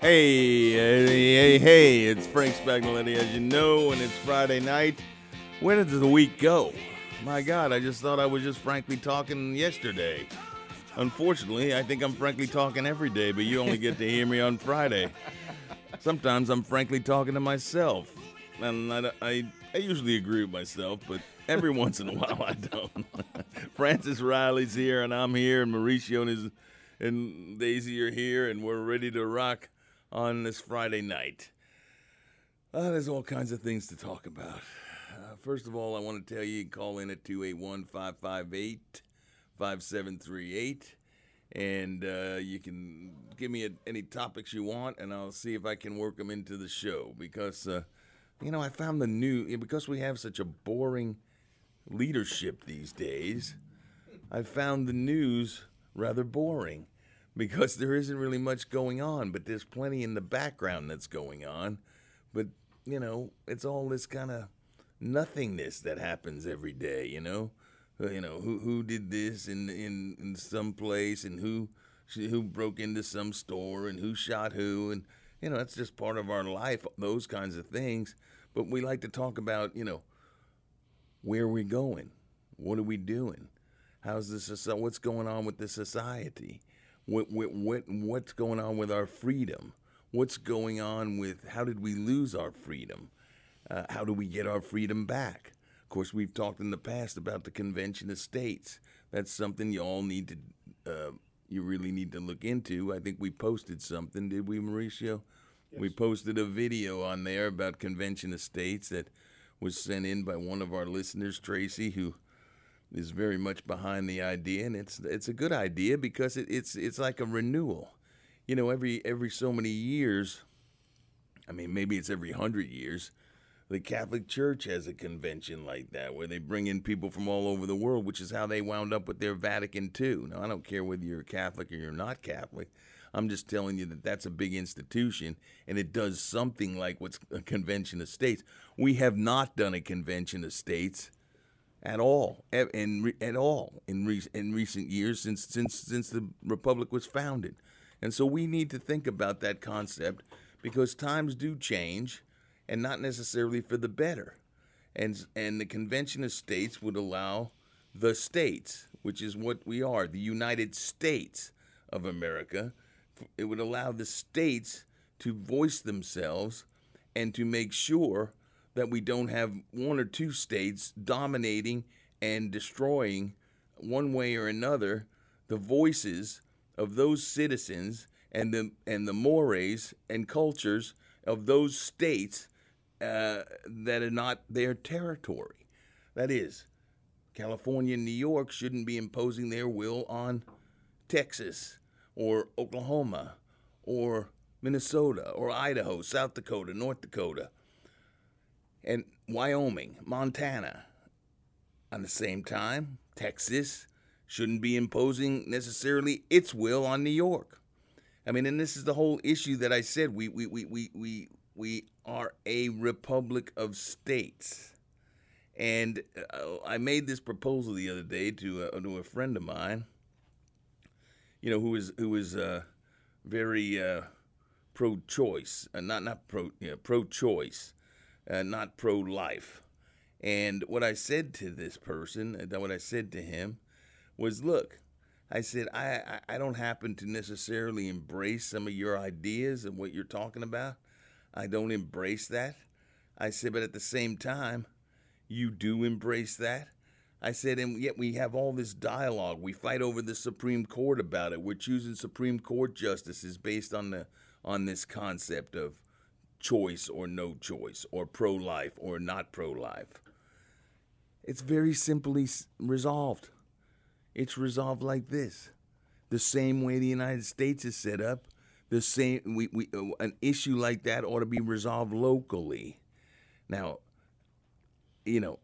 Hey, hey, hey, hey, it's Frank Spagnoletti. As you know, and it's Friday night. Where did the week go? My God, I just thought I was just frankly talking yesterday. Unfortunately, I think I'm frankly talking every day, but you only get to hear me on Friday. Sometimes I'm frankly talking to myself, and I, I, I usually agree with myself, but every once in a while I don't. Francis Riley's here, and I'm here, and Mauricio and, his, and Daisy are here, and we're ready to rock on this Friday night. Uh, there's all kinds of things to talk about. Uh, first of all, I want to tell you, you call in at 281 558 5738 and uh, you can give me a, any topics you want, and I'll see if I can work them into the show. Because uh, you know, I found the new because we have such a boring leadership these days. I found the news rather boring because there isn't really much going on, but there's plenty in the background that's going on. But you know, it's all this kind of nothingness that happens every day. You know uh, you know who who did this in in in some place and who who broke into some store and who shot who and you know that's just part of our life those kinds of things but we like to talk about you know where are we going what are we doing how's this what's going on with the society what, what, what what's going on with our freedom what's going on with how did we lose our freedom uh, how do we get our freedom back of course, we've talked in the past about the Convention of States. That's something you all need to, uh, you really need to look into. I think we posted something, did we, Mauricio? Yes. We posted a video on there about Convention of States that was sent in by one of our listeners, Tracy, who is very much behind the idea, and it's it's a good idea because it, it's it's like a renewal. You know, every every so many years, I mean, maybe it's every hundred years the Catholic Church has a convention like that where they bring in people from all over the world, which is how they wound up with their Vatican II. Now, I don't care whether you're Catholic or you're not Catholic. I'm just telling you that that's a big institution and it does something like what's a convention of states. We have not done a convention of states at all, in, at all in, re, in recent years since since since the republic was founded, and so we need to think about that concept because times do change and not necessarily for the better. And, and the Convention of States would allow the states, which is what we are, the United States of America, it would allow the states to voice themselves and to make sure that we don't have one or two states dominating and destroying one way or another the voices of those citizens and the and the mores and cultures of those states uh, that are not their territory. That is, California and New York shouldn't be imposing their will on Texas or Oklahoma or Minnesota or Idaho, South Dakota, North Dakota, and Wyoming, Montana. At the same time, Texas shouldn't be imposing necessarily its will on New York. I mean, and this is the whole issue that I said we we, we, we, we we are a republic of states. And uh, I made this proposal the other day to uh, to a friend of mine, you know, who was who was uh, very uh, pro-choice, uh, not not pro pro-choice, uh, not pro-life. And what I said to this person, what I said to him, was, look, I said I, I don't happen to necessarily embrace some of your ideas and what you're talking about. I don't embrace that. I said, but at the same time, you do embrace that. I said, and yet we have all this dialogue. We fight over the Supreme Court about it. We're choosing Supreme Court justices based on the on this concept of choice or no choice, or pro life or not pro life. It's very simply resolved. It's resolved like this the same way the United States is set up the same we, we uh, an issue like that ought to be resolved locally Now, you know,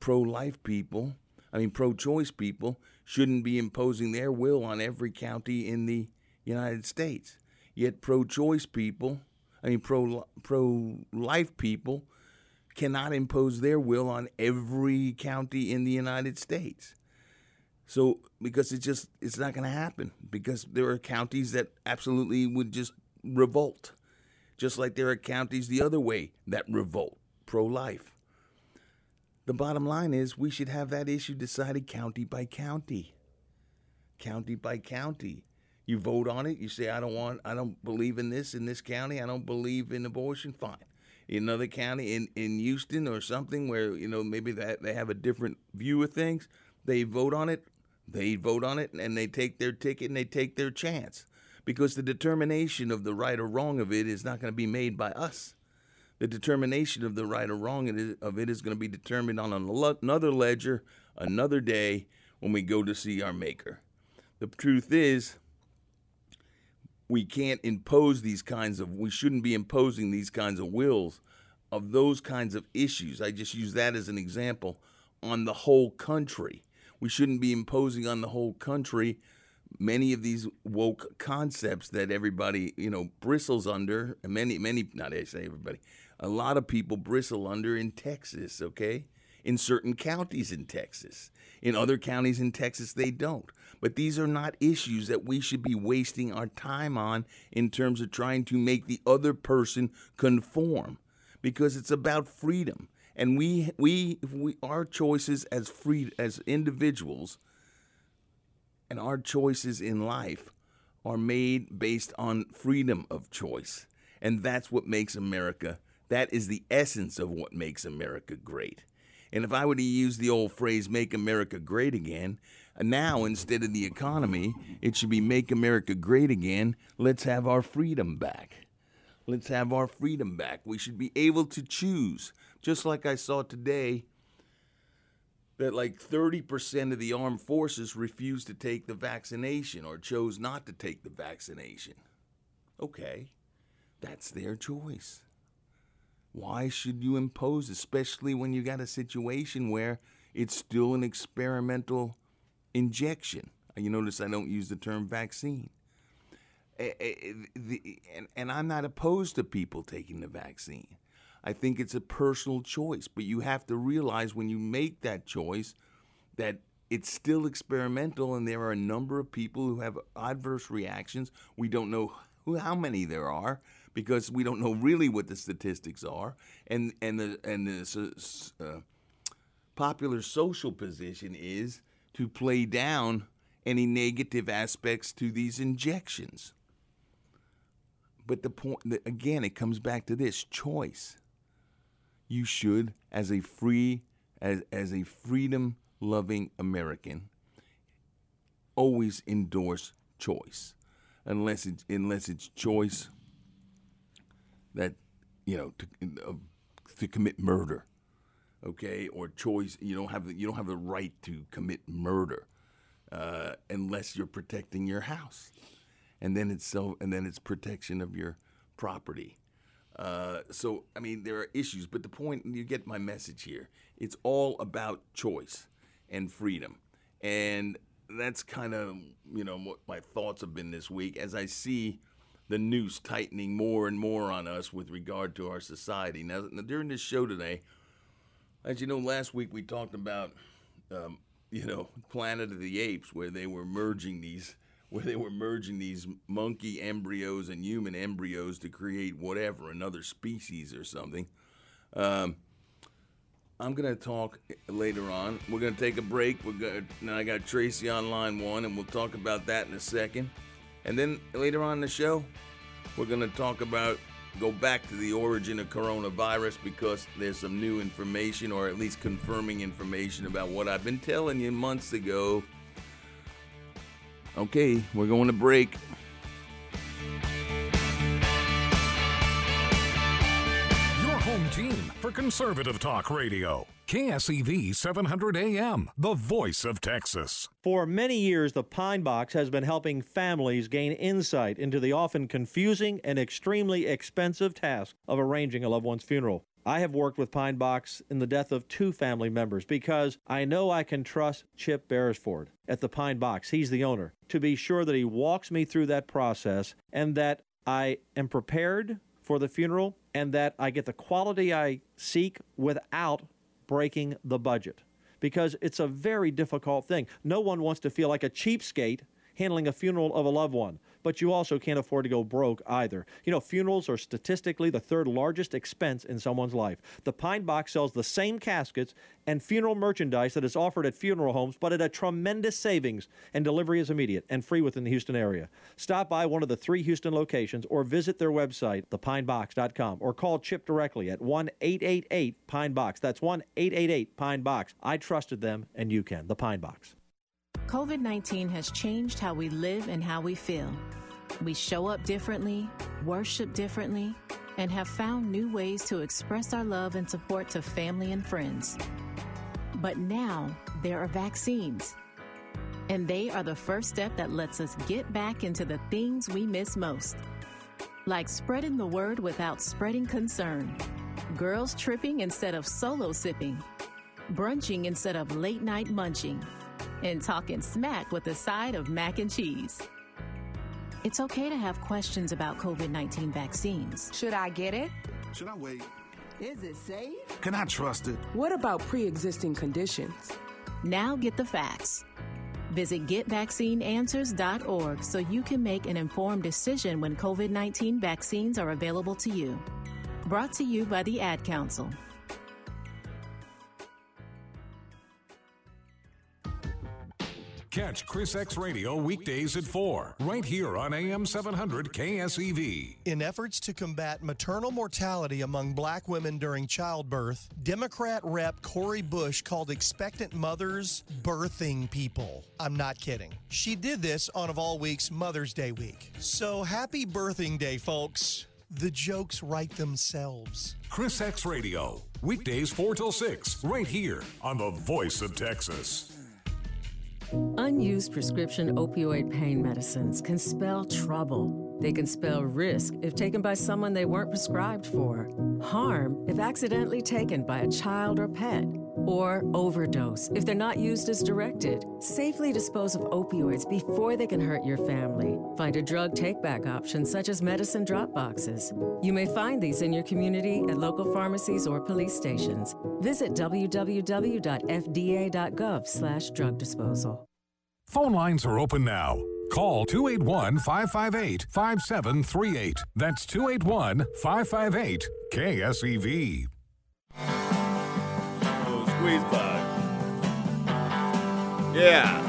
pro life people, I mean, pro choice people, shouldn't be imposing their will on every county in the United States. Yet pro choice people, I mean, pro pro life people, cannot impose their will on every county in the United States. So because it's just it's not going to happen because there are counties that absolutely would just revolt, just like there are counties the other way that revolt pro life. The bottom line is we should have that issue decided county by county. County by county. You vote on it, you say I don't want I don't believe in this in this county, I don't believe in abortion, fine. In another county in, in Houston or something where, you know, maybe that they have a different view of things, they vote on it, they vote on it and they take their ticket and they take their chance. Because the determination of the right or wrong of it is not going to be made by us. The determination of the right or wrong of it is going to be determined on another ledger, another day when we go to see our Maker. The truth is, we can't impose these kinds of, we shouldn't be imposing these kinds of wills of those kinds of issues. I just use that as an example on the whole country we shouldn't be imposing on the whole country many of these woke concepts that everybody, you know, bristles under. Many, many, not I say everybody, a lot of people bristle under in Texas, okay? In certain counties in Texas. In other counties in Texas, they don't. But these are not issues that we should be wasting our time on in terms of trying to make the other person conform because it's about freedom and we we we our choices as free as individuals and our choices in life are made based on freedom of choice and that's what makes america that is the essence of what makes america great and if i were to use the old phrase make america great again now instead of the economy it should be make america great again let's have our freedom back let's have our freedom back we should be able to choose just like I saw today that like 30% of the armed forces refused to take the vaccination or chose not to take the vaccination. Okay, that's their choice. Why should you impose, especially when you got a situation where it's still an experimental injection? You notice I don't use the term vaccine. Eh, eh, eh, and I'm not opposed to people taking the vaccine. I think it's a personal choice, but you have to realize when you make that choice that it's still experimental and there are a number of people who have adverse reactions. We don't know how many there are because we don't know really what the statistics are. And and the and the uh, popular social position is to play down any negative aspects to these injections. But the point again, it comes back to this choice. You should, as a free, as, as a freedom loving American, always endorse choice, unless it's unless it's choice that you know to uh, to commit murder, okay, or choice you don't have the, you don't have the right to commit murder uh, unless you're protecting your house, and then it's so and then it's protection of your property. Uh, so, I mean, there are issues, but the point, you get my message here. It's all about choice and freedom. And that's kind of, you know, what my thoughts have been this week as I see the noose tightening more and more on us with regard to our society. Now, during this show today, as you know, last week we talked about, um, you know, Planet of the Apes, where they were merging these where they were merging these monkey embryos and human embryos to create whatever, another species or something. Um, I'm to talk later on. We're to take a break. We're going to, I got Tracy on line one, and we'll talk about that in a second. And then later on in the show, we're going to talk about go back to the origin of coronavirus because there's some new information, or at least confirming information about what I've been telling you months ago Okay, we're going to break. Your home team for Conservative Talk Radio. KSEV 700 AM, the voice of Texas. For many years, the Pine Box has been helping families gain insight into the often confusing and extremely expensive task of arranging a loved one's funeral. I have worked with Pine Box in the death of two family members because I know I can trust Chip Beresford at the Pine Box. He's the owner. To be sure that he walks me through that process and that I am prepared for the funeral and that I get the quality I seek without breaking the budget. Because it's a very difficult thing. No one wants to feel like a cheapskate handling a funeral of a loved one but you also can't afford to go broke either. You know, funerals are statistically the third largest expense in someone's life. The Pine Box sells the same caskets and funeral merchandise that is offered at funeral homes, but at a tremendous savings, and delivery is immediate and free within the Houston area. Stop by one of the three Houston locations or visit their website, thepinebox.com, or call Chip directly at 1 888 Pine Box. That's 1 888 Pine Box. I trusted them, and you can. The Pine Box. COVID 19 has changed how we live and how we feel. We show up differently, worship differently, and have found new ways to express our love and support to family and friends. But now there are vaccines, and they are the first step that lets us get back into the things we miss most. Like spreading the word without spreading concern, girls tripping instead of solo sipping, brunching instead of late night munching and talking smack with a side of mac and cheese. It's okay to have questions about COVID 19 vaccines. Should I get it? Should I wait? Is it safe? Can I trust it? What about pre existing conditions? Now get the facts. Visit getvaccineanswers.org so you can make an informed decision when COVID 19 vaccines are available to you. Brought to you by the Ad Council. Catch Chris X Radio weekdays at 4, right here on AM 700 KSEV. In efforts to combat maternal mortality among black women during childbirth, Democrat Rep Cori Bush called expectant mothers birthing people. I'm not kidding. She did this on, of all weeks, Mother's Day week. So happy birthing day, folks. The jokes write themselves. Chris X Radio, weekdays 4 till 6, right here on the voice of Texas. Unused prescription opioid pain medicines can spell trouble. They can spell risk if taken by someone they weren't prescribed for, harm if accidentally taken by a child or pet, or overdose if they're not used as directed. Safely dispose of opioids before they can hurt your family. Find a drug take back option such as medicine drop boxes. You may find these in your community at local pharmacies or police stations. Visit www.fda.gov slash drug disposal. Phone lines are open now. Call 281 558 5738. That's 281 558 KSEV. Squeeze box. Yeah.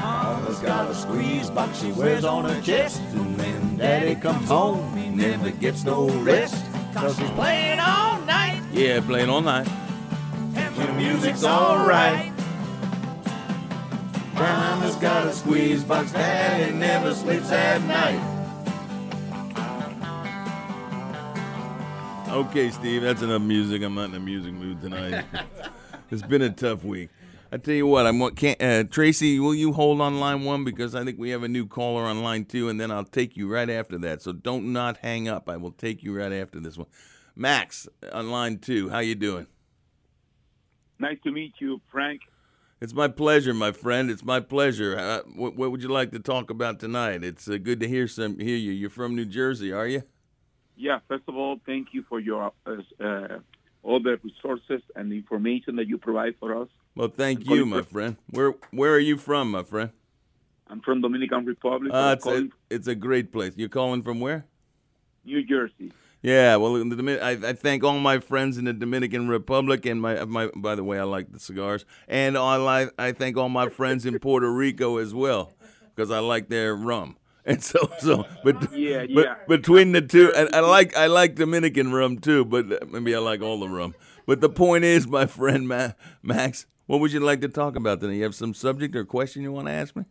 Mama's got a squeeze box she wears on her chest. And when daddy comes home, he never gets no rest. Cause he's playing all night. Yeah, playing all night. And the music's alright. Mama's got a squeeze box. Daddy never sleeps at night. Okay, Steve, that's enough music. I'm not in a music mood tonight. it's been a tough week. I tell you what, I'm what can't uh, Tracy, will you hold on line one because I think we have a new caller on line two, and then I'll take you right after that. So don't not hang up. I will take you right after this one. Max on line two, how you doing? Nice to meet you, Frank. It's my pleasure, my friend. It's my pleasure. Uh, what, what, would you like to talk about tonight? It's uh, good to hear some hear you. You're from New Jersey, are you? Yeah. First of all, thank you for your uh, all the resources and the information that you provide for us. Well, thank you, my friend. Where Where are you from, my friend? I'm from Dominican Republic. Uh, it's, a, it's a great place. You're calling from where? New Jersey. Yeah, well, the, I, I, thank all my friends in the Dominican Republic, and my my. By the way, I like the cigars, and I like I thank all my friends in Puerto Rico as well, because I like their rum. And so, so, but, yeah, yeah. but between the two, and I like I like Dominican rum too, but uh, maybe I like all the rum. But the point is, my friend Ma- Max, what would you like to talk about today? You have some subject or question you want to ask me?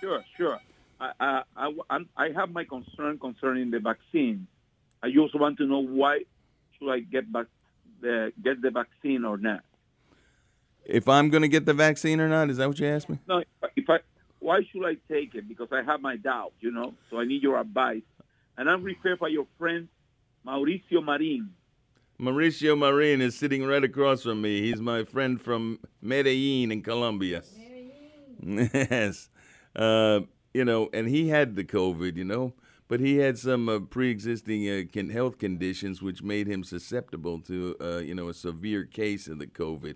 Sure, sure. I I, I, I have my concern concerning the vaccine. I just want to know why should I get back the get the vaccine or not? If I'm going to get the vaccine or not, is that what you asked me? No, if I why should I take it? Because I have my doubts, you know. So I need your advice. And I'm referred by your friend Mauricio Marin. Mauricio Marin is sitting right across from me. He's my friend from Medellin in Colombia. yes. Uh, you know, and he had the COVID, you know, but he had some uh, pre-existing uh, con- health conditions which made him susceptible to, uh, you know, a severe case of the COVID.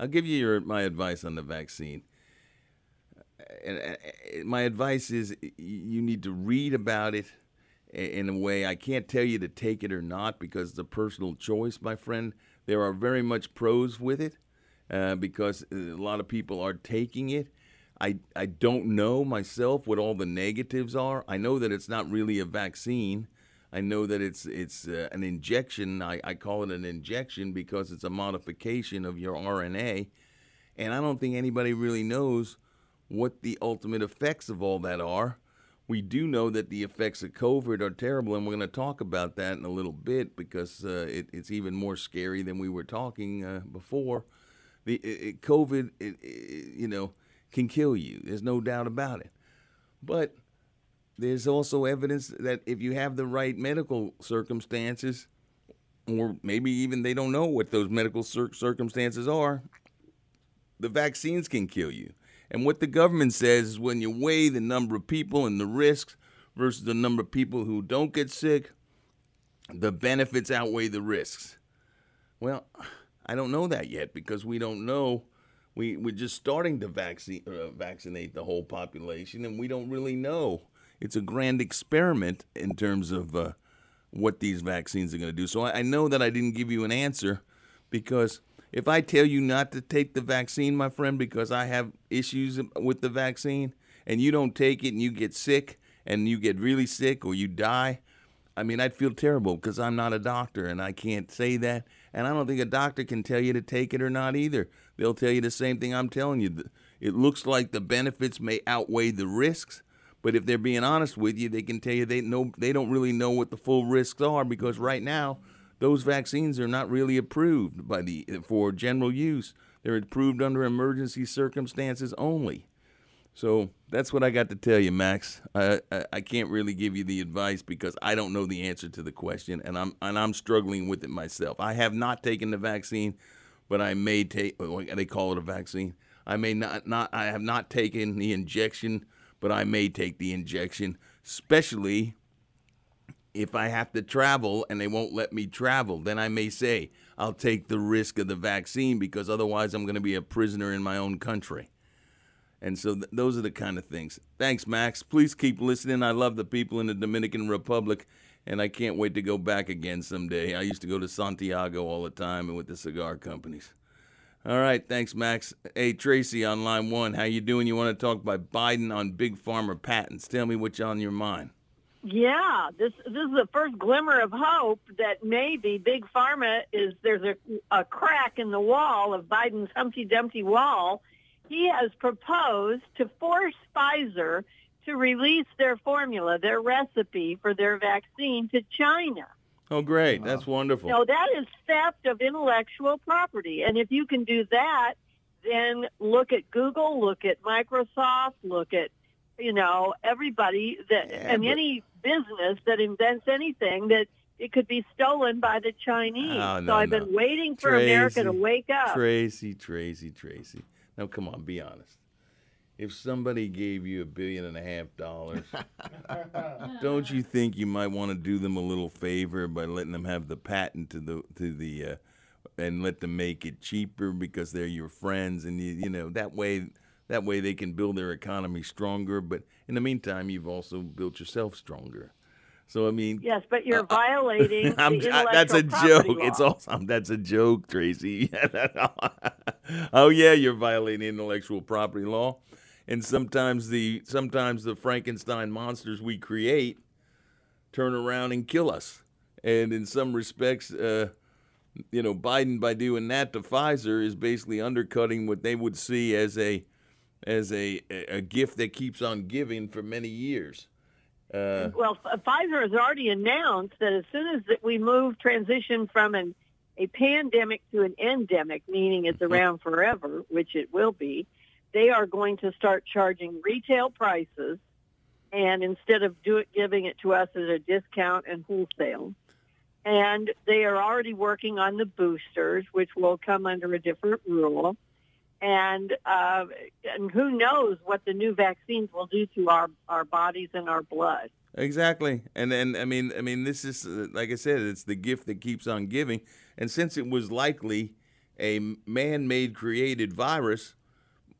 I'll give you your, my advice on the vaccine. And uh, my advice is you need to read about it in a way I can't tell you to take it or not because it's a personal choice, my friend. There are very much pros with it uh, because a lot of people are taking it. I, I don't know myself what all the negatives are. I know that it's not really a vaccine. I know that it's it's uh, an injection. I, I call it an injection because it's a modification of your RNA. And I don't think anybody really knows what the ultimate effects of all that are we do know that the effects of COVID are terrible, and we're going to talk about that in a little bit because uh, it, it's even more scary than we were talking uh, before. The it, COVID, it, you know, can kill you. There's no doubt about it. But there's also evidence that if you have the right medical circumstances, or maybe even they don't know what those medical cir- circumstances are, the vaccines can kill you. And what the government says is when you weigh the number of people and the risks versus the number of people who don't get sick, the benefits outweigh the risks. Well, I don't know that yet because we don't know. We, we're just starting to vaccine, uh, vaccinate the whole population, and we don't really know. It's a grand experiment in terms of uh, what these vaccines are going to do. So I, I know that I didn't give you an answer because if I tell you not to take the vaccine, my friend, because I have issues with the vaccine, and you don't take it and you get sick and you get really sick or you die, I mean, I'd feel terrible because I'm not a doctor and I can't say that. And I don't think a doctor can tell you to take it or not either. They'll tell you the same thing I'm telling you. It looks like the benefits may outweigh the risks, but if they're being honest with you, they can tell you they know they don't really know what the full risks are because right now those vaccines are not really approved by the for general use. They're approved under emergency circumstances only. So that's what I got to tell you, Max. I, I, I can't really give you the advice because I don't know the answer to the question, and I'm and I'm struggling with it myself. I have not taken the vaccine, but I may take. Oh, they call it a vaccine. I may not not. I have not taken the injection, but I may take the injection, especially if I have to travel and they won't let me travel, then I may say I'll take the risk of the vaccine because otherwise I'm going to be a prisoner in my own country. And so th- those are the kind of things. Thanks, Max. Please keep listening. I love the people in the Dominican Republic, and I can't wait to go back again someday. I used to go to Santiago all the time and with the cigar companies. All right, thanks, Max. Hey, Tracy on line one, how you doing? You want to talk about Biden on big pharma patents? Tell me what's on your mind. Yeah, this this is the first glimmer of hope that maybe big pharma is there's a, a crack in the wall of Biden's Humpty Dumpty wall. He has proposed to force Pfizer to release their formula, their recipe for their vaccine to China. Oh, great! That's wonderful. So that is theft of intellectual property, and if you can do that, then look at Google, look at Microsoft, look at you know, everybody that yeah, and but, any business that invents anything that it could be stolen by the Chinese. Oh, no, so I've no. been waiting for Tracy, America to wake up. Tracy, Tracy, Tracy. Now come on, be honest. If somebody gave you a billion and a half dollars, don't you think you might want to do them a little favor by letting them have the patent to the to the uh, and let them make it cheaper because they're your friends and you you know that way that way they can build their economy stronger. But in the meantime, you've also built yourself stronger. So I mean, yes, but you're uh, violating. I'm, I, that's a joke. Law. It's awesome. That's a joke, Tracy. oh yeah, you're violating intellectual property law, and sometimes the sometimes the Frankenstein monsters we create turn around and kill us. And in some respects, uh, you know, Biden by doing that to Pfizer is basically undercutting what they would see as a as a, a gift that keeps on giving for many years. Uh, well, Pfizer has already announced that as soon as we move transition from an a pandemic to an endemic, meaning it's mm-hmm. around forever, which it will be, they are going to start charging retail prices, and instead of do it, giving it to us at a discount and wholesale, and they are already working on the boosters, which will come under a different rule. And uh, and who knows what the new vaccines will do to our, our bodies and our blood. Exactly, and and I mean, I mean, this is like I said, it's the gift that keeps on giving. And since it was likely a man-made created virus,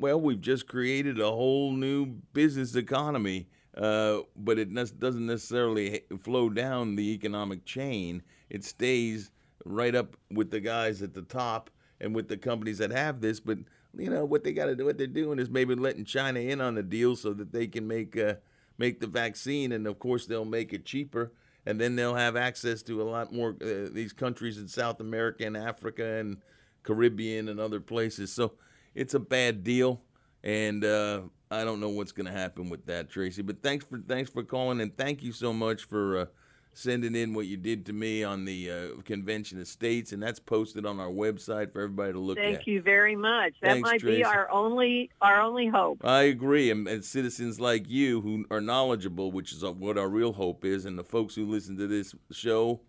well, we've just created a whole new business economy. Uh, but it ne- doesn't necessarily flow down the economic chain. It stays right up with the guys at the top and with the companies that have this. But you know what they got to do, what they're doing is maybe letting China in on the deal so that they can make uh, make the vaccine, and of course they'll make it cheaper, and then they'll have access to a lot more uh, these countries in South America and Africa and Caribbean and other places. So it's a bad deal, and uh, I don't know what's going to happen with that, Tracy. But thanks for thanks for calling, and thank you so much for uh, sending in what you did to me on the uh, convention of states, and that's posted on our website for everybody to look Thank at. Thank you very much. That Thanks, might Tracy. be our only our only hope. I agree, and, and citizens like you who are knowledgeable, which is what our real hope is, and the folks who listen to this show,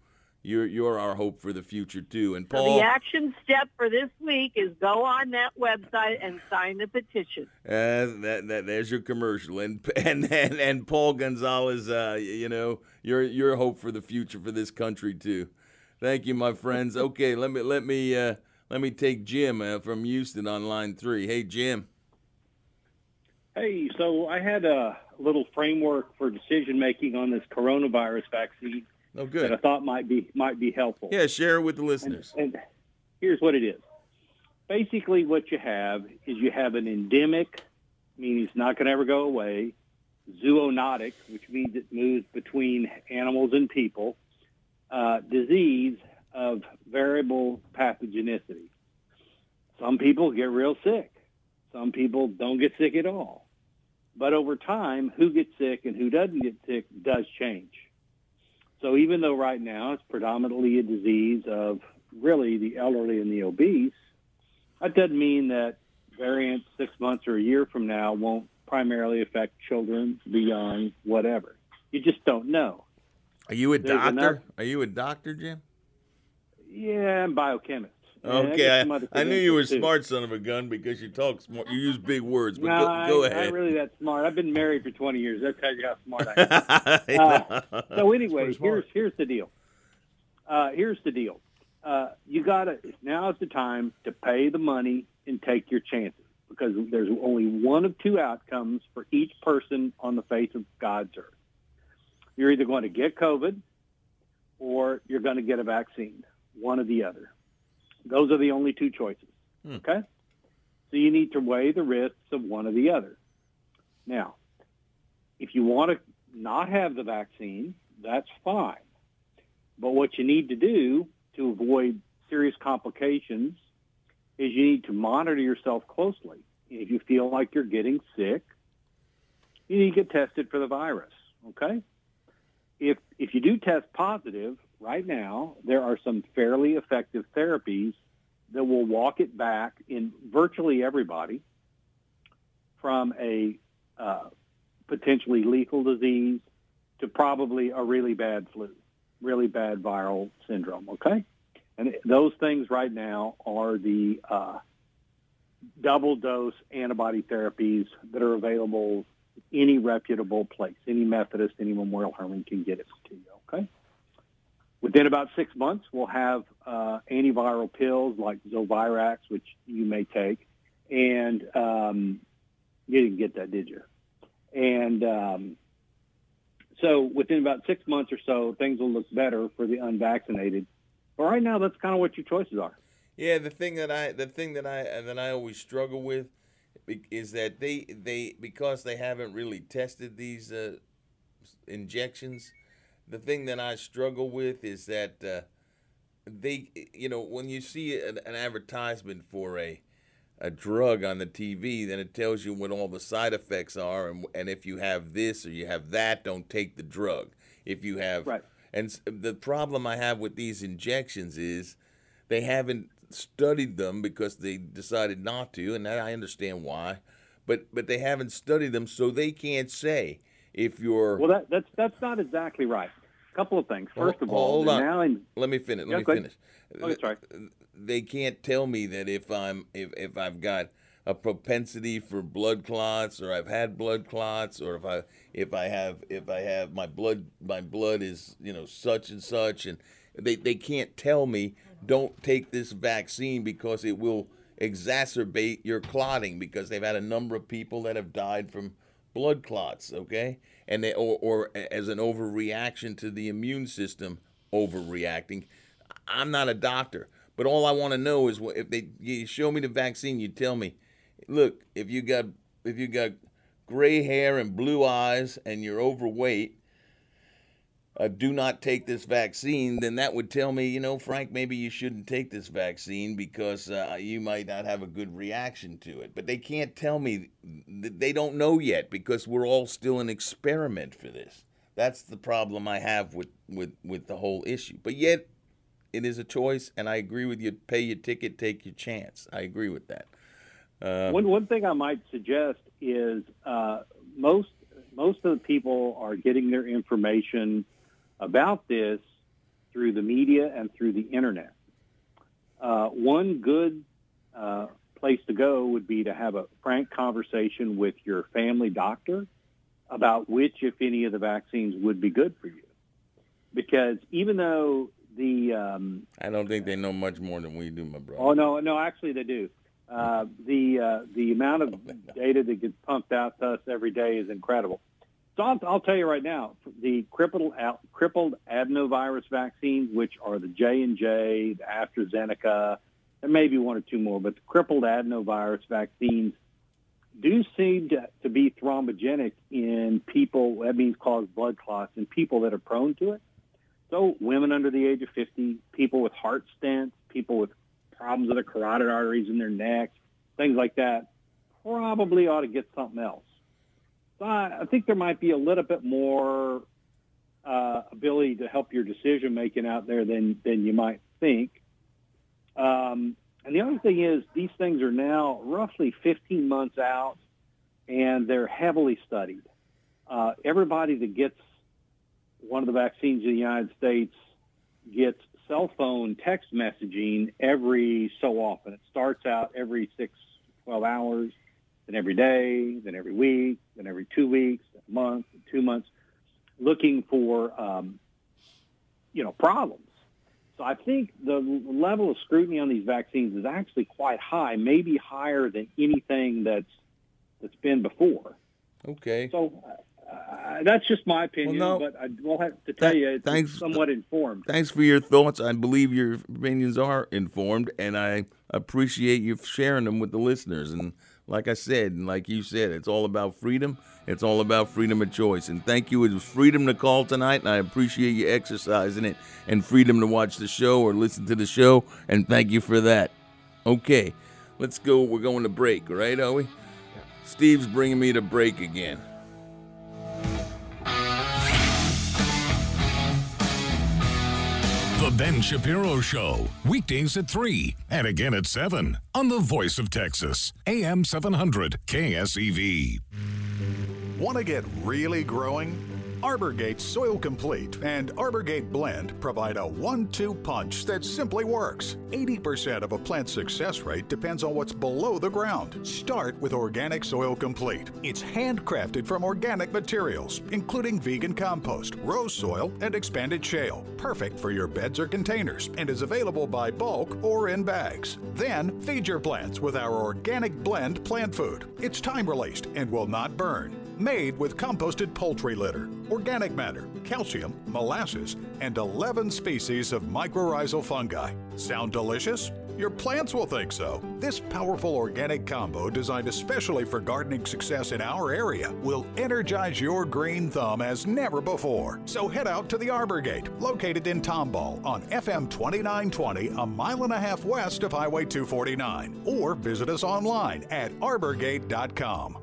you're you're our hope for the future too. And So Paul, the action step for this week is go on that website and sign the petition. Uh, that, that there's your commercial, and and and, and Paul Gonzalez, uh, you know, you're you're hope for the future for this country too. Thank you, my friends. Okay, let me let me uh, let me take Jim uh, from Houston on line three. Hey, Jim. Hey, so I had a little framework for decision making on this coronavirus vaccine Oh, good. that I thought might be might be helpful. Yeah, share it with the listeners. And here's what it is. Basically, what you have is you have an endemic, meaning it's not going to ever go away, zoonotic, which means it moves between animals and people, uh, disease of variable pathogenicity. Some people get real sick. Some people don't get sick at all. But over time, who gets sick and who doesn't get sick does change. So even though right now it's predominantly a disease of really the elderly and the obese, that doesn't mean that variants six months or a year from now won't primarily affect children beyond whatever. You just don't know. Are you a There's doctor? enough- Are you a doctor, Jim? Yeah, I'm biochemist. Okay, I, I knew you were too. smart son of a gun because you talk smart. You use big words, but no, go, I, go I'm not really that smart. I've been married for 20 years. That tells you how smart I am. uh, so anyway, here's here's the deal. Uh, here's the deal. Uh, you gotta now is the time to pay the money and take your chances because there's only one of two outcomes for each person on the face of God's earth. You're either going to get COVID or you're going to get a vaccine. One or the other. Those are the only two choices. Hmm. Okay. So you need to weigh the risks of one or the other. Now, if you want to not have the vaccine, that's fine. But what you need to do to avoid serious complications is you need to monitor yourself closely. If you feel like you're getting sick, you need to get tested for the virus. Okay? If if you do test positive, right now there are some fairly effective therapies that will walk it back in virtually everybody from a uh, potentially lethal disease to probably a really bad flu, really bad viral syndrome. Okay, and those things right now are the uh, double dose antibody therapies that are available any reputable place, any Methodist, any Memorial Hermann can get it to you. Okay. Within about six months, we'll have uh, antiviral pills like Zovirax, which you may take, and um, you didn't get that, did you? And um, so within about six months or so, things will look better for the unvaccinated. But right now, that's kind of what your choices are. Yeah, the thing that I the thing that I that I always struggle with is that they they because they haven't really tested these uh, injections. The thing that I struggle with is that uh, they you know when you see an, an advertisement for a a drug on the TV, then it tells you what all the side effects are, and and if you have this or you have that, don't take the drug. If you have Right. and the problem I have with these injections is they haven't studied them because they decided not to, and that I understand why. But but they haven't studied them, so they can't say if you're Well, that, that's that's not exactly right. A couple of things. First of all, hold on. Let me finish. Let Yeah, me finish. Oh, right. They can't tell me that if I'm if if I've got a propensity for blood clots or I've had blood clots or if I if I have if I have my blood my blood is you know such and such and they they can't tell me don't take this vaccine because it will exacerbate your clotting because they've had a number of people that have died from blood clots okay? And they or, or as an overreaction to the immune system overreacting. I'm not a doctor but all i want to know is what if they you show me the vaccine you tell me look if you got if you got gray hair and blue eyes and you're overweight uh, do not take this vaccine, then that would tell me, you know, Frank, maybe you shouldn't take this vaccine because uh, you might not have a good reaction to it. But they can't tell me, they don't know yet because we're all still an experiment for this. That's the problem I have with, with, with the whole issue. But yet, it is a choice, and I agree with you. Pay your ticket, take your chance. I agree with that. Uh, one one thing I might suggest is uh, most most of the people are getting their information about this through the media and through the internet. Uh, one good uh, place to go would be to have a frank conversation with your family doctor about which, if any, of the vaccines would be good for you. Because even though the um, I don't think they know much more than we do, my brother. Oh no, no, actually they do. Uh, the uh, the amount of data that gets pumped out to us every day is incredible. So I'll, I'll tell you right now, the crippled crippled adenovirus vaccines, which are the J and J, the AstraZeneca, and maybe one or two more, but the crippled adenovirus vaccines do seem to, to be thrombogenic in people. That means cause blood clots in people that are prone to it. So women under the age of 50, people with heart stents, people with problems with the carotid arteries in their necks, things like that, probably ought to get something else. I think there might be a little bit more uh, ability to help your decision making out there than than you might think. Um, and the other thing is, these things are now roughly 15 months out, and they're heavily studied. Uh, everybody that gets one of the vaccines in the United States gets cell phone text messaging every so often. It starts out every six, 12 hours, then every day, then every week, then every two weeks, a month, two months, looking for, um, you know, problems. So I think the level of scrutiny on these vaccines is actually quite high, maybe higher than anything that's that's been before. Okay. So uh, that's just my opinion, Well, no. but I will have to tell you it's thanks. somewhat informed. Thanks for your thoughts. I believe your opinions are informed, and I appreciate you sharing them with the listeners. And like I said, and like you said, it's all about freedom. It's all about freedom of choice. And thank you. It was freedom to call tonight, and I appreciate you exercising it, and freedom to watch the show or listen to the show. And thank you for that. Okay, let's go. We're going to break, right, are we? Steve's bringing me to break again. The Ben Shapiro Show, weekdays at 3 and again at 7 on the Voice of Texas, AM 700 KSEV. Want to get really growing? Arborgate Soil Complete and Arborgate Blend provide a one two punch that simply works. 80% of a plant's success rate depends on what's below the ground. Start with Organic Soil Complete. It's handcrafted from organic materials, including vegan compost, rose soil, and expanded shale. Perfect for your beds or containers and is available by bulk or in bags. Then feed your plants with our Organic Blend plant food. It's time released and will not burn made with composted poultry litter, organic matter, calcium, molasses, and 11 species of mycorrhizal fungi. Sound delicious? Your plants will think so. This powerful organic combo, designed especially for gardening success in our area, will energize your green thumb as never before. So head out to the Arborgate, located in Tomball on FM 2920, a mile and a half west of Highway 249, or visit us online at arborgate.com.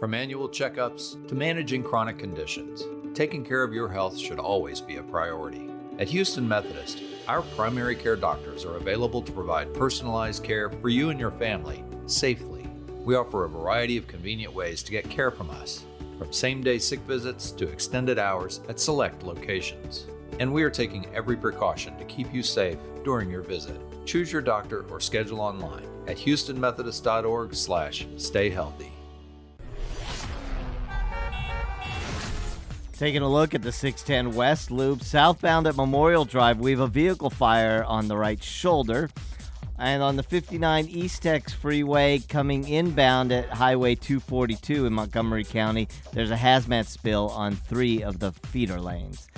From annual checkups to managing chronic conditions, taking care of your health should always be a priority. At Houston Methodist, our primary care doctors are available to provide personalized care for you and your family safely. We offer a variety of convenient ways to get care from us, from same day sick visits to extended hours at select locations. And we are taking every precaution to keep you safe during your visit. Choose your doctor or schedule online at houstonmethodist.org/slash stay healthy. Taking a look at the 610 West Loop, southbound at Memorial Drive, we have a vehicle fire on the right shoulder. And on the 59 East Tex Freeway coming inbound at Highway 242 in Montgomery County, there's a hazmat spill on three of the feeder lanes.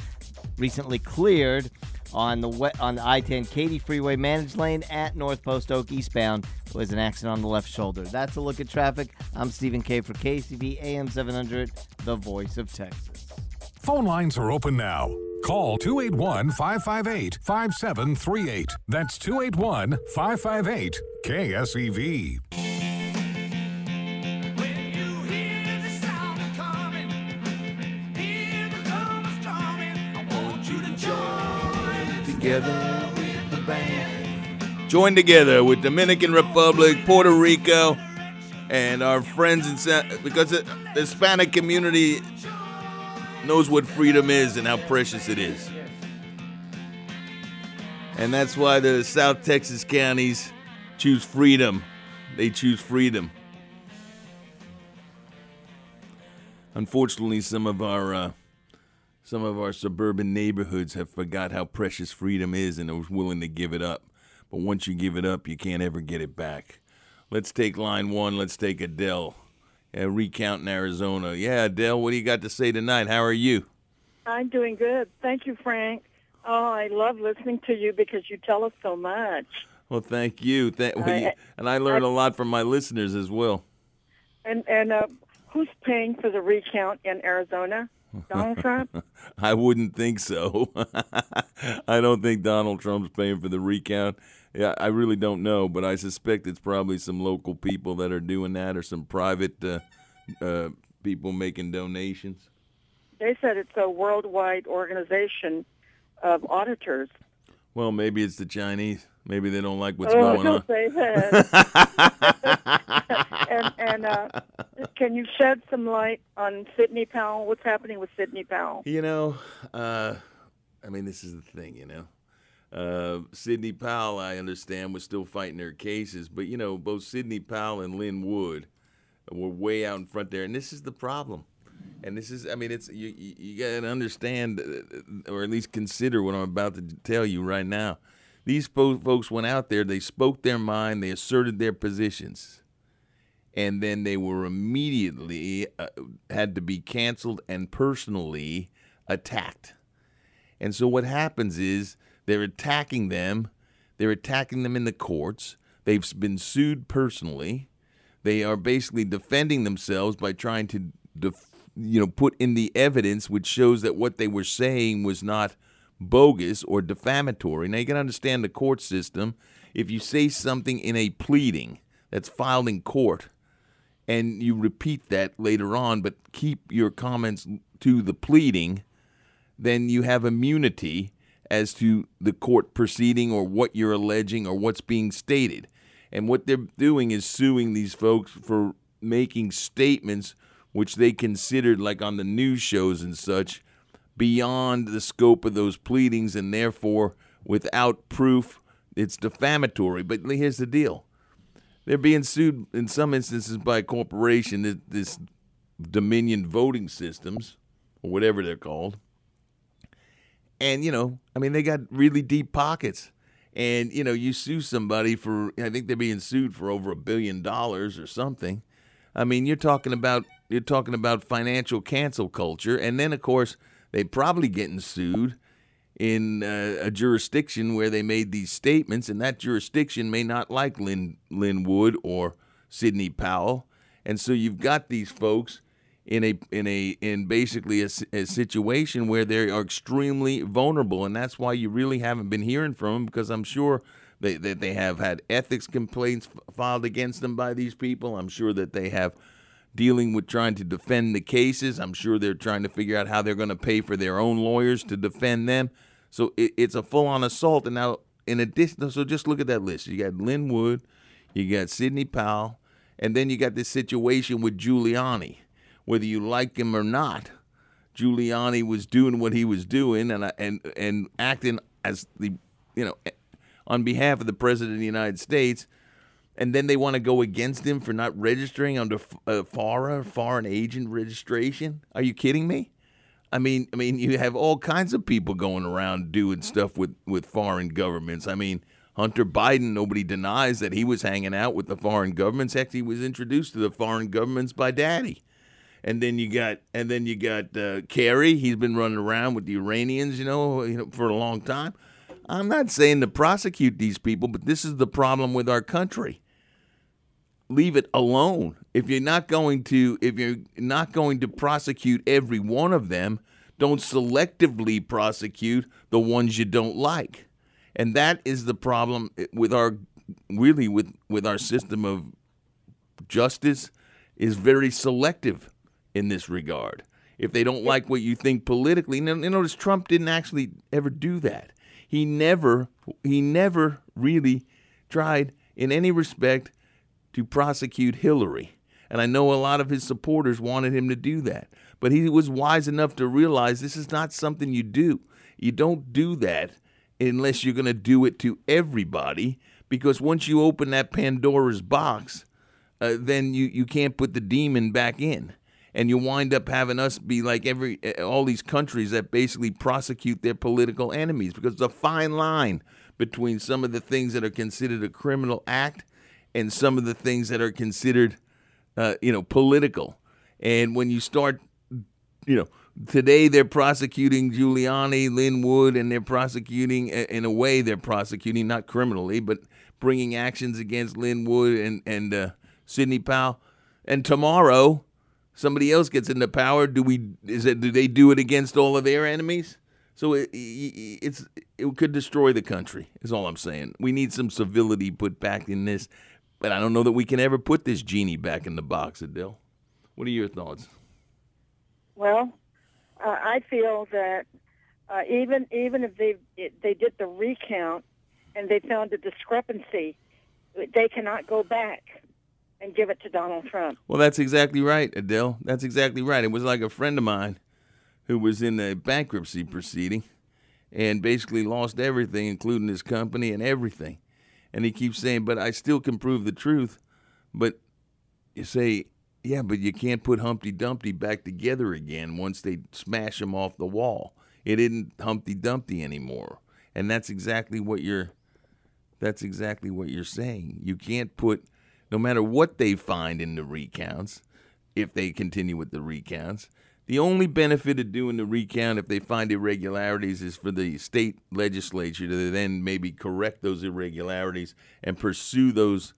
Recently cleared on the on the I-10 Katy Freeway managed lane at North Post Oak eastbound was an accident on the left shoulder. That's a look at traffic. I'm Stephen K for KSEV AM 700, the voice of Texas. Phone lines are open now. Call 281 558 5738. That's 281 558 KSEV. together with the band. Join together with Dominican Republic, Puerto Rico, and our friends in Sa- because the the Hispanic community knows what freedom is and how precious it is. And that's why the South Texas counties choose freedom. They choose freedom. Unfortunately, some of our uh, some of our suburban neighborhoods have forgot how precious freedom is and are willing to give it up. But once you give it up, you can't ever get it back. Let's take line one. Let's take Adele. Uh, recount in Arizona. Yeah, Adele, what do you got to say tonight? How are you? I'm doing good. Thank you, Frank. Oh, I love listening to you because you tell us so much. Well, thank you. Thank, well, you- and I learn I- a lot from my listeners as well. And and uh, who's paying for the recount in Arizona? Donald Trump? I wouldn't think so. I don't think Donald Trump's paying for the recount. Yeah, I really don't know, but I suspect it's probably some local people that are doing that, or some private uh, uh, people making donations. They said it's a worldwide organization of auditors. Well, maybe it's the Chinese. Maybe they don't like what's oh, going don't on. say that. and and uh, can you shed some light on Sidney Powell? What's happening with Sidney Powell? You know, uh, I mean, this is the thing, you know. Uh, Sidney Powell, I understand, was still fighting their cases, but, you know, both Sidney Powell and Lin Wood were way out in front there. And this is the problem. And this is, I mean, it's you, you, got to understand, uh, or at least consider what I'm about to tell you right now. These fo- folks went out there, they spoke their mind, they asserted their positions and then they were immediately uh, had to be canceled and personally attacked. And so what happens is they're attacking them, they're attacking them in the courts. They've been sued personally. They are basically defending themselves by trying to def- you know put in the evidence which shows that what they were saying was not bogus or defamatory. Now you can understand the court system. If you say something in a pleading that's filed in court, and you repeat that later on, but keep your comments to the pleading, then you have immunity as to the court proceeding or what you're alleging or what's being stated. And what they're doing is suing these folks for making statements which they considered, like on the news shows and such, beyond the scope of those pleadings, and therefore, without proof, it's defamatory. But here's the deal they're being sued in some instances by a corporation, this- Dominion Voting Systems, or whatever they're called. And you know, I mean, they got really deep pockets. And you know, you sue somebody for I think they're being sued for over a billion dollars or something. I mean, you're talking about you're talking about financial cancel culture, and then of course they probably getting sued in uh, a jurisdiction where they made these statements, and that jurisdiction may not like Lynn Lin Wood or Sidney Powell, and so you've got these folks in a in a in basically a, a, situation where they are extremely vulnerable, and that's why you really haven't been hearing from them because I'm sure they, that they have had ethics complaints filed against them by these people. I'm sure that they have dealing with trying to defend the cases. I'm sure they're trying to figure out how they're going to pay for their own lawyers to defend them. So it, it's a full on assault. And now, in addition, so just look at that list. You got Lin Wood, you got Sidney Powell, and then you got this situation with Giuliani. Whether you like him or not, Giuliani was doing what he was doing and and and acting as the you know on behalf of the president of the United States, and then they want to go against him for not registering under uh, FARA, foreign agent registration. Are you kidding me? I mean, I mean, you have all kinds of people going around doing stuff with with foreign governments. I mean, Hunter Biden, nobody denies that he was hanging out with the foreign governments. Heck, he was introduced to the foreign governments by Daddy. And then you got, and then you got uh, Kerry. He's been running around with the Iranians, you know, you know, for a long time. I'm not saying to prosecute these people, but this is the problem with our country. Leave it alone. If you're not going to if you're not going to prosecute every one of them, don't selectively prosecute the ones you don't like. And that is the problem with our really with with our system of justice is very selective in this regard. If they don't like what you think politically, you notice Trump didn't actually ever do that he never he never really tried in any respect to prosecute Hillary. And I know a lot of his supporters wanted him to do that. But he was wise enough to realize this is not something you do. You don't do that unless you're going to do it to everybody because once you open that Pandora's box, uh, then you, you can't put the demon back in and you wind up having us be like every eh, all these countries that basically prosecute their political enemies because it's a fine line between some of the things that are considered a criminal act and some of the things that are considered uh, you know political and when you start you know today they're prosecuting Giuliani, Lin Wood, and they're prosecuting in a way they're prosecuting not criminally, but bringing actions against Lin Wood and and uh, Sidney Powell. And tomorrow somebody else gets into power, do we is it do they do it against all of their enemies? So it, it's it could destroy the country. Is all I'm saying. We need some civility put back in this, but I don't know that we can ever put this genie back in the box, Adele. What are your thoughts? Well, uh, I feel that uh, even even if they they did the recount and they found a discrepancy, they cannot go back and give it to Donald Trump. Well, that's exactly right, Adele. That's exactly right. It was like a friend of mine who was in a bankruptcy proceeding and basically lost everything, including his company and everything. And he keeps saying, but I still can prove the truth. But you say, yeah, but you can't put Humpty Dumpty back together again once they smash him off the wall. It isn't Humpty Dumpty anymore. And that's exactly what you're that's exactly what you're saying. You can't put no matter what they find in the recounts, if they continue with the recounts. The only benefit of doing the recount, if they find irregularities, is for the state legislature to then maybe correct those irregularities and pursue those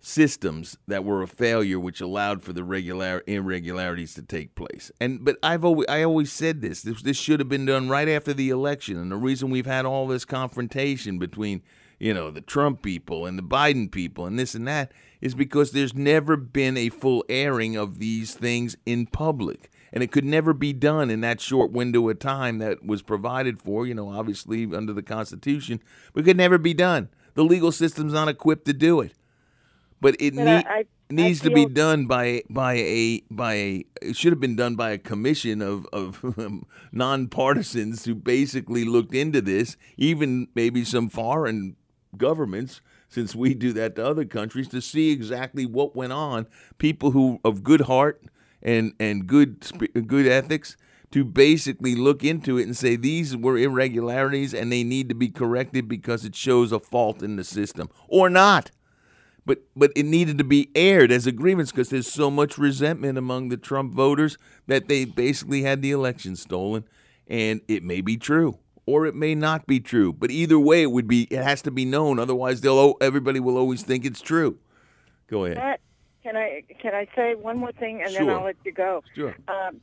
systems that were a failure, which allowed for the regular irregularities to take place. And but I've always I always said this: this this should have been done right after the election. And the reason we've had all this confrontation between you know, the Trump people and the Biden people and this and that is because there's never been a full airing of these things in public. And it could never be done in that short window of time that was provided for, you know, obviously under the Constitution, but it could never be done. The legal system's not equipped to do it. But it but I, I, needs I to be done by by a by a it should have been done by a commission of of nonpartisans who basically looked into this, even maybe some foreign governments since we do that to other countries to see exactly what went on people who of good heart and and good good ethics to basically look into it and say these were irregularities and they need to be corrected because it shows a fault in the system or not. But but it needed to be aired as a grievance because there's so much resentment among the Trump voters that they basically had the election stolen, and it may be true or it may not be true. But either way, it would be it has to be known. Otherwise, they'll everybody will always think it's true. Go ahead. But can I can I say one more thing and then I'll let you go? Sure. Um,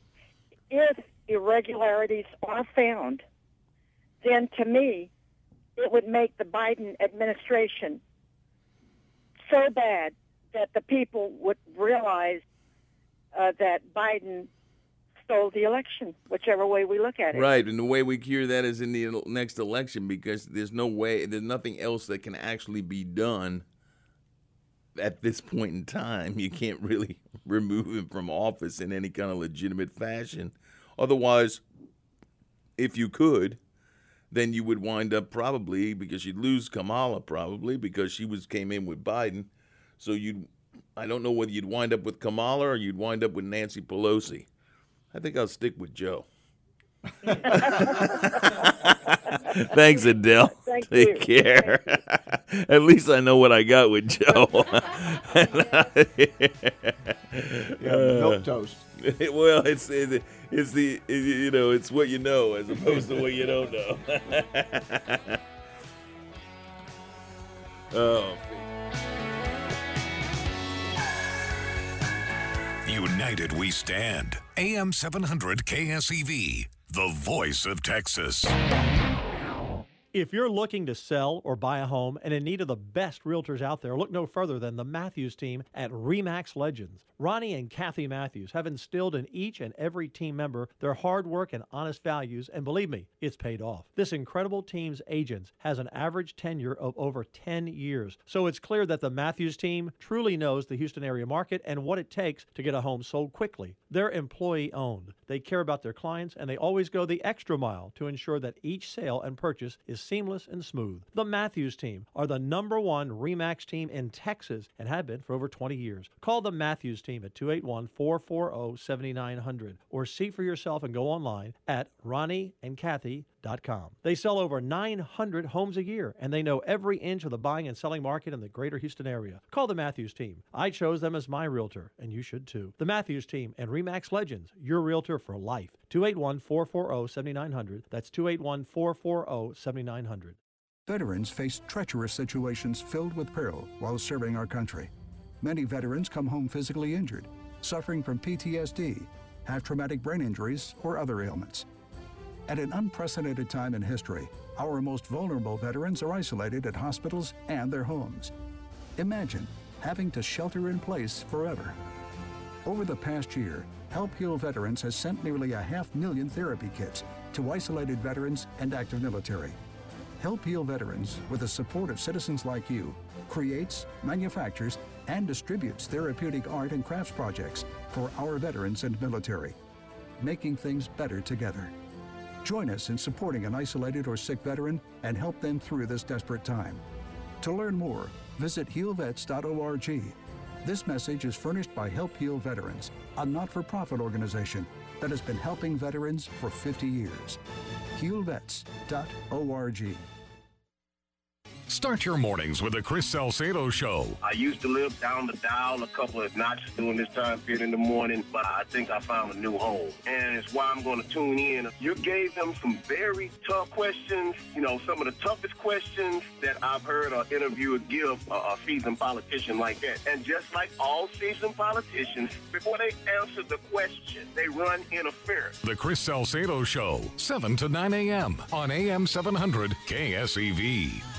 if irregularities are found, then to me, it would make the Biden administration so bad that the people would realize uh, that Biden stole the election, whichever way we look at it. Right, and the way we cure that is in the next election because there's no way, there's nothing else that can actually be done at this point in time. You can't really remove him from office in any kind of legitimate fashion. Otherwise, if you could, then you would wind up probably because you'd lose Kamala probably because she was came in with Biden. So you'd I don't know whether you'd wind up with Kamala or you'd wind up with Nancy Pelosi. I think I'll stick with Joe. Thanks, Adele. Thank Take you. care. At least I know what I got with Joe. milk toast. well, it's it, it's the it- you know it's what you know as opposed to what you don't know. oh. United we stand. AM 700 KSEV, the voice of Texas. If you're looking to sell or buy a home and in need of the best realtors out there, look no further than the Matthews team at REMAX Legends. Ronnie and Kathy Matthews have instilled in each and every team member their hard work and honest values, and believe me, it's paid off. This incredible team's agents has an average tenure of over 10 years, so it's clear that the Matthews team truly knows the Houston area market and what it takes to get a home sold quickly. They're employee owned. They care about their clients and they always go the extra mile to ensure that each sale and purchase is seamless and smooth. The Matthews team are the number one REMAX team in Texas and have been for over 20 years. Call the Matthews team at 281 440 7900 or see for yourself and go online at ronnieandkathy.com. They sell over 900 homes a year and they know every inch of the buying and selling market in the greater Houston area. Call the Matthews team. I chose them as my realtor, and you should too. The Matthews team and REMAX Legends, your realtor for life. 281 440 7900. That's 281 440 7900. Veterans face treacherous situations filled with peril while serving our country. Many veterans come home physically injured, suffering from PTSD, have traumatic brain injuries, or other ailments. At an unprecedented time in history, our most vulnerable veterans are isolated at hospitals and their homes. Imagine having to shelter in place forever. Over the past year, Help Heal Veterans has sent nearly a half million therapy kits to isolated veterans and active military. Help Heal Veterans, with the support of citizens like you, creates, manufactures, and distributes therapeutic art and crafts projects for our veterans and military, making things better together. Join us in supporting an isolated or sick veteran and help them through this desperate time. To learn more, visit healvets.org. This message is furnished by Help Heal Veterans, a not for profit organization that has been helping veterans for 50 years. healvets.org. Start your mornings with the Chris Salcedo Show. I used to live down the dial a couple of notches during this time period in the morning, but I think I found a new home. And it's why I'm going to tune in. You gave them some very tough questions, you know, some of the toughest questions that I've heard an interviewer give a, a seasoned politician like that. And just like all seasoned politicians, before they answer the question, they run interference. The Chris Salcedo Show, 7 to 9 a.m. on AM 700 KSEV.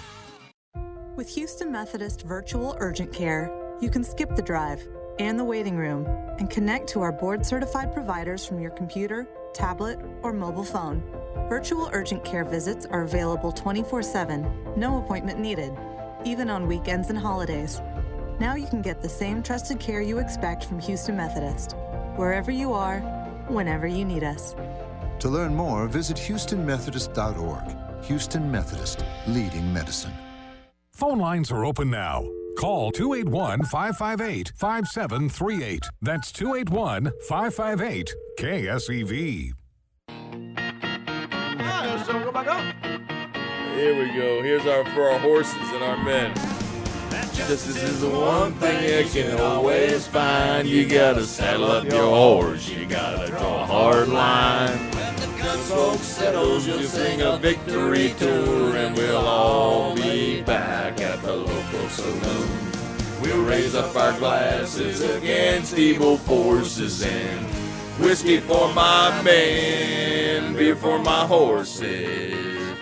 With Houston Methodist Virtual Urgent Care, you can skip the drive and the waiting room and connect to our board certified providers from your computer, tablet, or mobile phone. Virtual urgent care visits are available 24 7, no appointment needed, even on weekends and holidays. Now you can get the same trusted care you expect from Houston Methodist, wherever you are, whenever you need us. To learn more, visit HoustonMethodist.org. Houston Methodist, leading medicine. Phone lines are open now. Call 281 558 5738. That's 281 558 KSEV. Here we go. Here's our for our horses and our men. Justice is the one thing you can always find. You gotta saddle up your horse. You gotta draw a hard line. When the gunsmoke settles, you'll sing a victory tour, and we'll all be back at the local saloon. We'll raise up our glasses against evil forces and whiskey for my men, beer for my horses.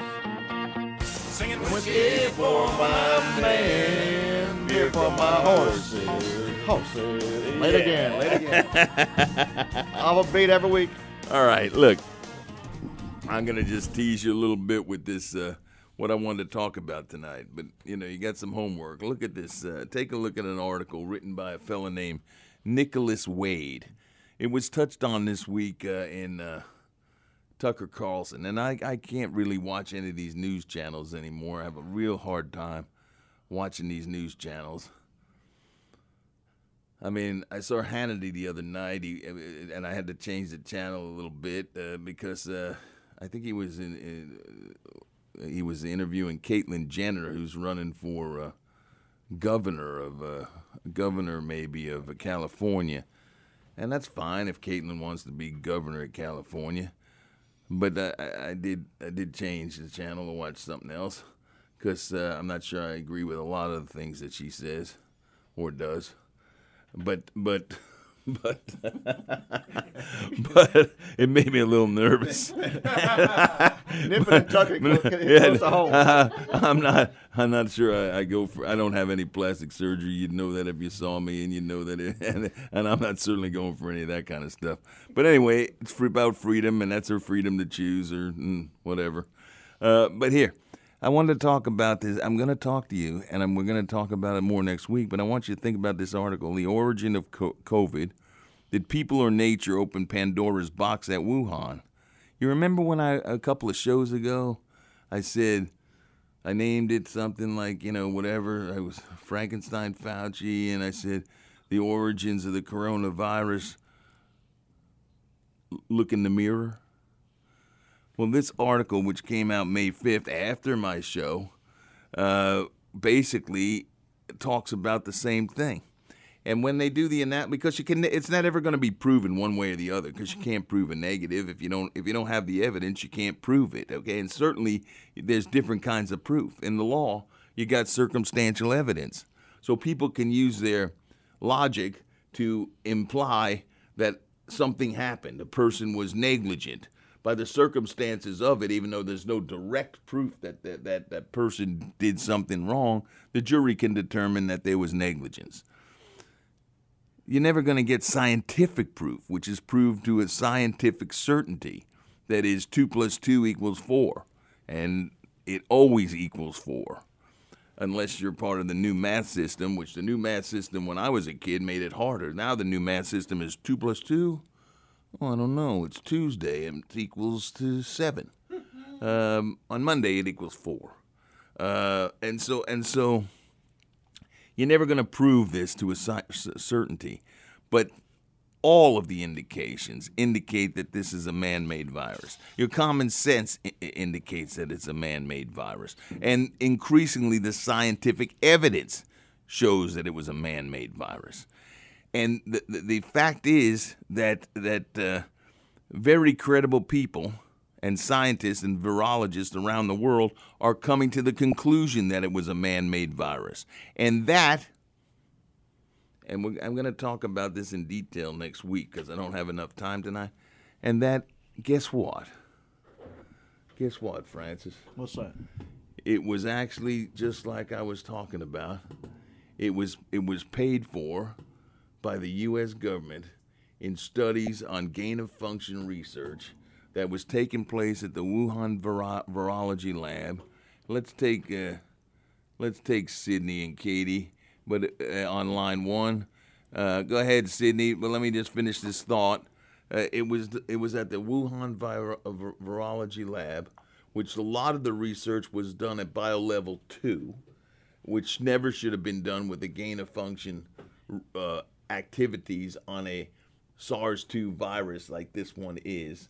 Singing whiskey for my man, beer for my horses. Horses. Late again, late again. I will beat every week. All right, look, I'm gonna just tease you a little bit with this. Uh, what I wanted to talk about tonight, but you know, you got some homework. Look at this. Uh, take a look at an article written by a fellow named Nicholas Wade. It was touched on this week uh, in uh, Tucker Carlson, and I, I can't really watch any of these news channels anymore. I have a real hard time watching these news channels. I mean, I saw Hannity the other night, he, and I had to change the channel a little bit uh, because uh, I think he was in, in he was interviewing Caitlyn Jenner, who's running for uh, governor of uh, governor maybe of uh, California, and that's fine if Caitlyn wants to be governor of California. But I, I did I did change the channel to watch something else because uh, I'm not sure I agree with a lot of the things that she says or does. But but but but it made me a little nervous. Nipping and tucking close- to home. I'm not. I'm not sure. I, I go for. I don't have any plastic surgery. You'd know that if you saw me, and you know that. It, and, and I'm not certainly going for any of that kind of stuff. But anyway, it's free- about freedom, and that's her freedom to choose or mm, whatever. Uh, but here, I wanted to talk about this. I'm going to talk to you, and I'm, we're going to talk about it more next week. But I want you to think about this article: the origin of COVID. Did people or nature open Pandora's box at Wuhan? You remember when I a couple of shows ago, I said I named it something like you know whatever. I was Frankenstein Fauci, and I said the origins of the coronavirus. Look in the mirror. Well, this article, which came out May 5th after my show, uh, basically talks about the same thing. And when they do the anat, because you can, it's not ever going to be proven one way or the other, because you can't prove a negative if you don't if you don't have the evidence, you can't prove it. Okay, and certainly there's different kinds of proof in the law. You got circumstantial evidence, so people can use their logic to imply that something happened, a person was negligent by the circumstances of it, even though there's no direct proof that that, that, that person did something wrong, the jury can determine that there was negligence. You're never going to get scientific proof, which is proved to a scientific certainty. That is, 2 plus 2 equals 4. And it always equals 4. Unless you're part of the new math system, which the new math system when I was a kid made it harder. Now the new math system is 2 plus 2. Oh, I don't know. It's Tuesday and it equals to 7. Um, on Monday, it equals 4. Uh, and so, and so you're never going to prove this to a certainty, but all of the indications indicate that this is a man made virus. Your common sense I- indicates that it's a man made virus. And increasingly, the scientific evidence shows that it was a man made virus. And the, the, the fact is that, that uh, very credible people and scientists and virologists around the world are coming to the conclusion that it was a man made virus. And that, and we're, I'm going to talk about this in detail next week because I don't have enough time tonight. And that, guess what? Guess what, Francis? What's that? It was actually just like I was talking about. It was it was paid for by the U.S. government in studies on gain of function research that was taking place at the Wuhan Viro- Virology Lab. Let's take uh, let's take Sydney and Katie, but uh, on line one. Uh, go ahead, Sydney. But let me just finish this thought. Uh, it was it was at the Wuhan Viro- Virology Lab, which a lot of the research was done at BioLevel two, which never should have been done with the gain of function uh, activities on a SARS-2 virus like this one is.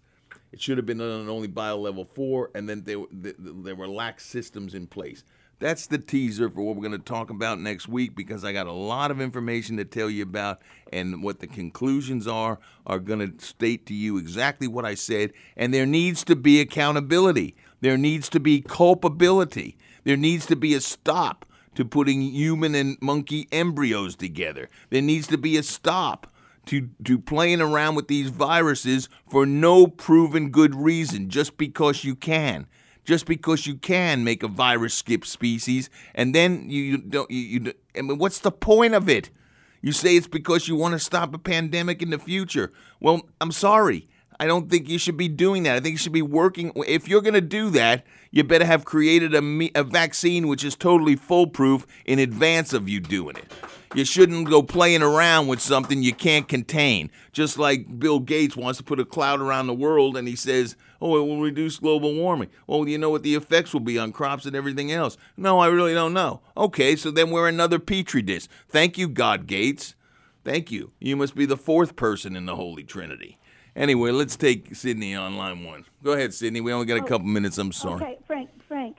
It should have been done on only bio level four, and then there, there were lax systems in place. That's the teaser for what we're going to talk about next week because I got a lot of information to tell you about, and what the conclusions are are going to state to you exactly what I said. And there needs to be accountability, there needs to be culpability, there needs to be a stop to putting human and monkey embryos together, there needs to be a stop to, to playing around with these viruses for no proven good reason, just because you can. Just because you can make a virus skip species, and then you, don't, you, you, I mean, what's the point of it? You say it's because you want to stop a pandemic in the future. Well, I'm sorry. I don't think you should be doing that. I think you should be working. If you're going to do that, you better have created a, a vaccine which is totally foolproof in advance of you doing it. You shouldn't go playing around with something you can't contain. Just like Bill Gates wants to put a cloud around the world and he says, oh, it will reduce global warming. Well, you know what the effects will be on crops and everything else. No, I really don't know. Okay, so then we're another petri dish. Thank you, God Gates. Thank you. You must be the fourth person in the Holy Trinity. Anyway, let's take Sydney on line one. Go ahead, Sydney. We only got a oh, couple minutes. I'm sorry. Okay, Frank, Frank,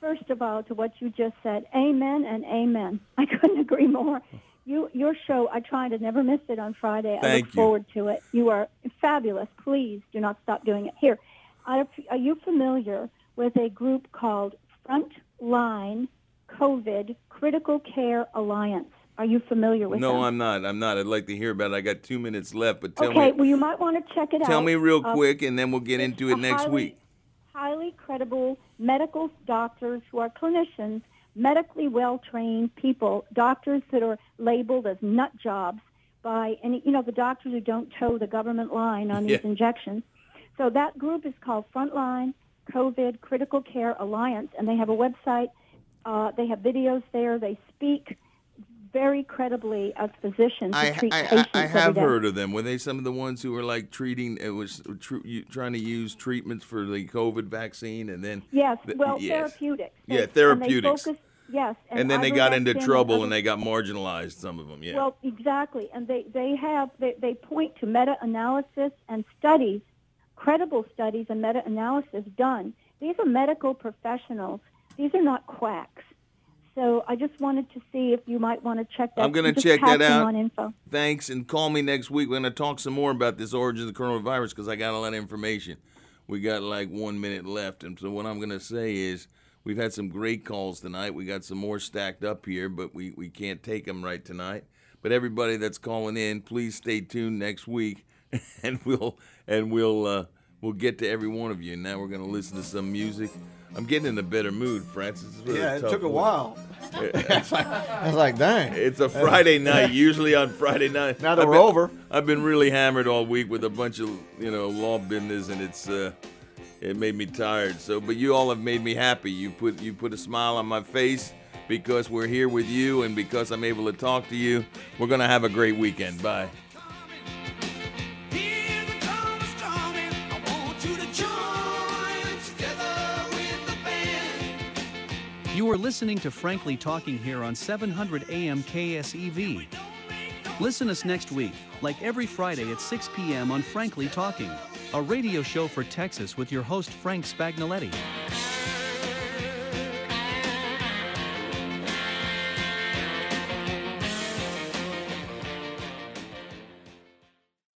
first of all, to what you just said, amen and amen. I couldn't agree more. You, your show, I try to never miss it on Friday. I Thank look you. forward to it. You are fabulous. Please do not stop doing it. Here, are, are you familiar with a group called Frontline COVID Critical Care Alliance? Are you familiar with no, them? I'm not. I'm not. I'd like to hear about it. I got two minutes left, but tell okay, me. well, you might want to check it out. Tell me real Uh, quick, and then we'll get into it next highly- week. highly credible medical doctors who are clinicians, medically well trained people, doctors that are labeled as nut jobs by any, you know, the doctors who don't toe the government line on these Yeah. injections. So that group is called Frontline COVID Critical Care Alliance, and they have a website. Uh, they have videos there. They speak very credibly as physicians I, treat I, patients I, I have heard of them. Were they some of the ones who were like treating? It was tr- trying to use treatments for the COVID vaccine, and then Yes, the- well, yes. therapeutics. Yeah, and therapeutics. They focus, yes, And, then they got into trouble other- and they got marginalized. Some of them, yeah. Well, exactly, and they they have they, they point to meta-analysis and studies, credible studies and meta-analysis done. These are medical professionals. These are not quacks. So I just wanted to see if you might want to check that. Out. I'm going to check that out. On info. Thanks, and call me next week. We're going to talk some more about this origin of the coronavirus because I got a lot of information. We got like one minute left, and so what I'm going to say is we've had some great calls tonight. We got some more stacked up here, but we, we can't take them right tonight. But everybody that's calling in, please stay tuned next week, and we'll and we'll uh, we'll get to every one of you. And now we're going to listen to some music. I'm getting in a better mood, Francis. It's really Yeah, it took a while. I was like, dang. It's a Friday night. Usually on Friday night. Now that I've we're been- over. I've been really hammered all week with a bunch of you know law business, and it's uh, it made me tired. So, but you all have made me happy. You put you put a smile on my face because we're here with you, and because I'm able to talk to you. We're gonna have a great weekend. Bye. You are listening to Frankly Talking here on 700 AM KSEV. Listen us next week, like every Friday at 6 p.m. on Frankly Talking, a radio show for Texas with your host Frank Spagnoletti.